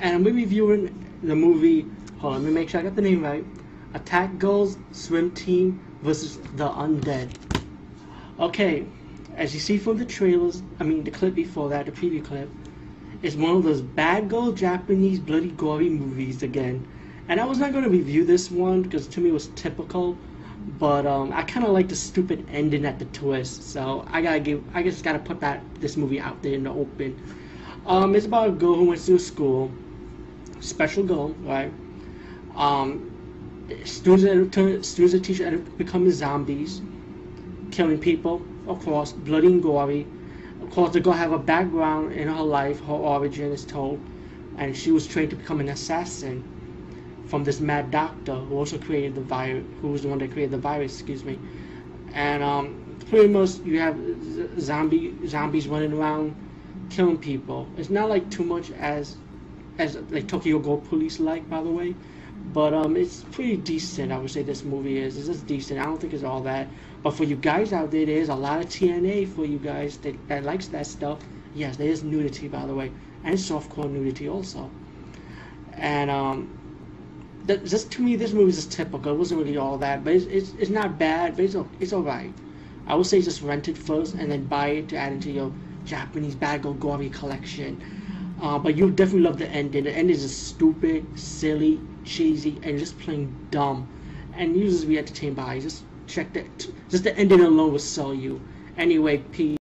and we're reviewing the movie. Hold on, let me make sure I got the name right. Attack Girls Swim Team versus the Undead. Okay, as you see from the trailers, I mean the clip before that, the preview clip, it's one of those bad girl Japanese bloody gory movies again. And I was not going to review this one because to me it was typical, but um, I kind of like the stupid ending at the twist. So I gotta give, I just gotta put that this movie out there in the open. Um, it's about a girl who went to school, special girl, right? Um, students students end becoming zombies, killing people, of course, bloody and gory. Of course, the girl have a background in her life, her origin is told, and she was trained to become an assassin from this mad doctor who also created the virus, who was the one that created the virus, excuse me. And um, pretty much you have zombie zombies running around killing people. It's not like too much as as like Tokyo Gore Police like, by the way. But um, it's pretty decent. I would say this movie is. It's just decent. I don't think it's all that. But for you guys out there, there's a lot of TNA for you guys that, that likes that stuff. Yes, there is nudity, by the way, and softcore nudity also. And um, that, just to me, this movie is just typical. It wasn't really all that, but it's it's, it's not bad. But it's it's alright. I would say just rent it first and then buy it to add into your Japanese bag of gory collection. Uh, but you'll definitely love the ending. The ending is just stupid, silly, cheesy, and just plain dumb. And you'll just be entertained by it. Just check that. Just the ending alone will sell you. Anyway, peace.